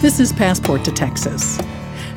This is Passport to Texas.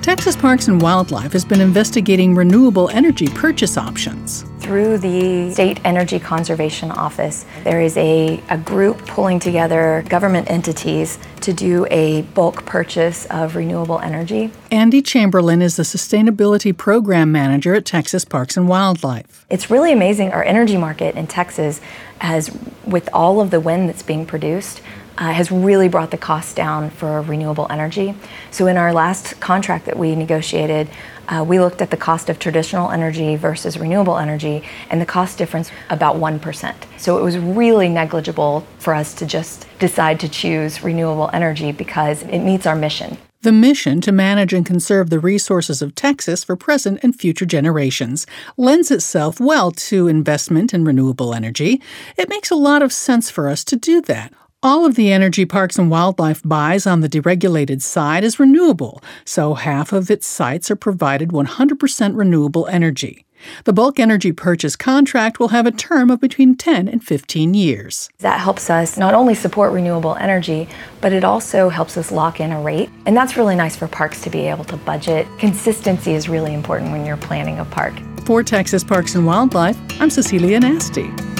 Texas Parks and Wildlife has been investigating renewable energy purchase options. Through the State Energy Conservation Office, there is a, a group pulling together government entities to do a bulk purchase of renewable energy. Andy Chamberlain is the Sustainability Program Manager at Texas Parks and Wildlife. It's really amazing. Our energy market in Texas has, with all of the wind that's being produced, uh, has really brought the cost down for renewable energy. So, in our last contract that we negotiated, uh, we looked at the cost of traditional energy versus renewable energy, and the cost difference about 1%. So, it was really negligible for us to just decide to choose renewable energy because it meets our mission. The mission to manage and conserve the resources of Texas for present and future generations lends itself well to investment in renewable energy. It makes a lot of sense for us to do that. All of the energy Parks and Wildlife buys on the deregulated side is renewable, so half of its sites are provided 100% renewable energy. The bulk energy purchase contract will have a term of between 10 and 15 years. That helps us not only support renewable energy, but it also helps us lock in a rate. And that's really nice for parks to be able to budget. Consistency is really important when you're planning a park. For Texas Parks and Wildlife, I'm Cecilia Nasti.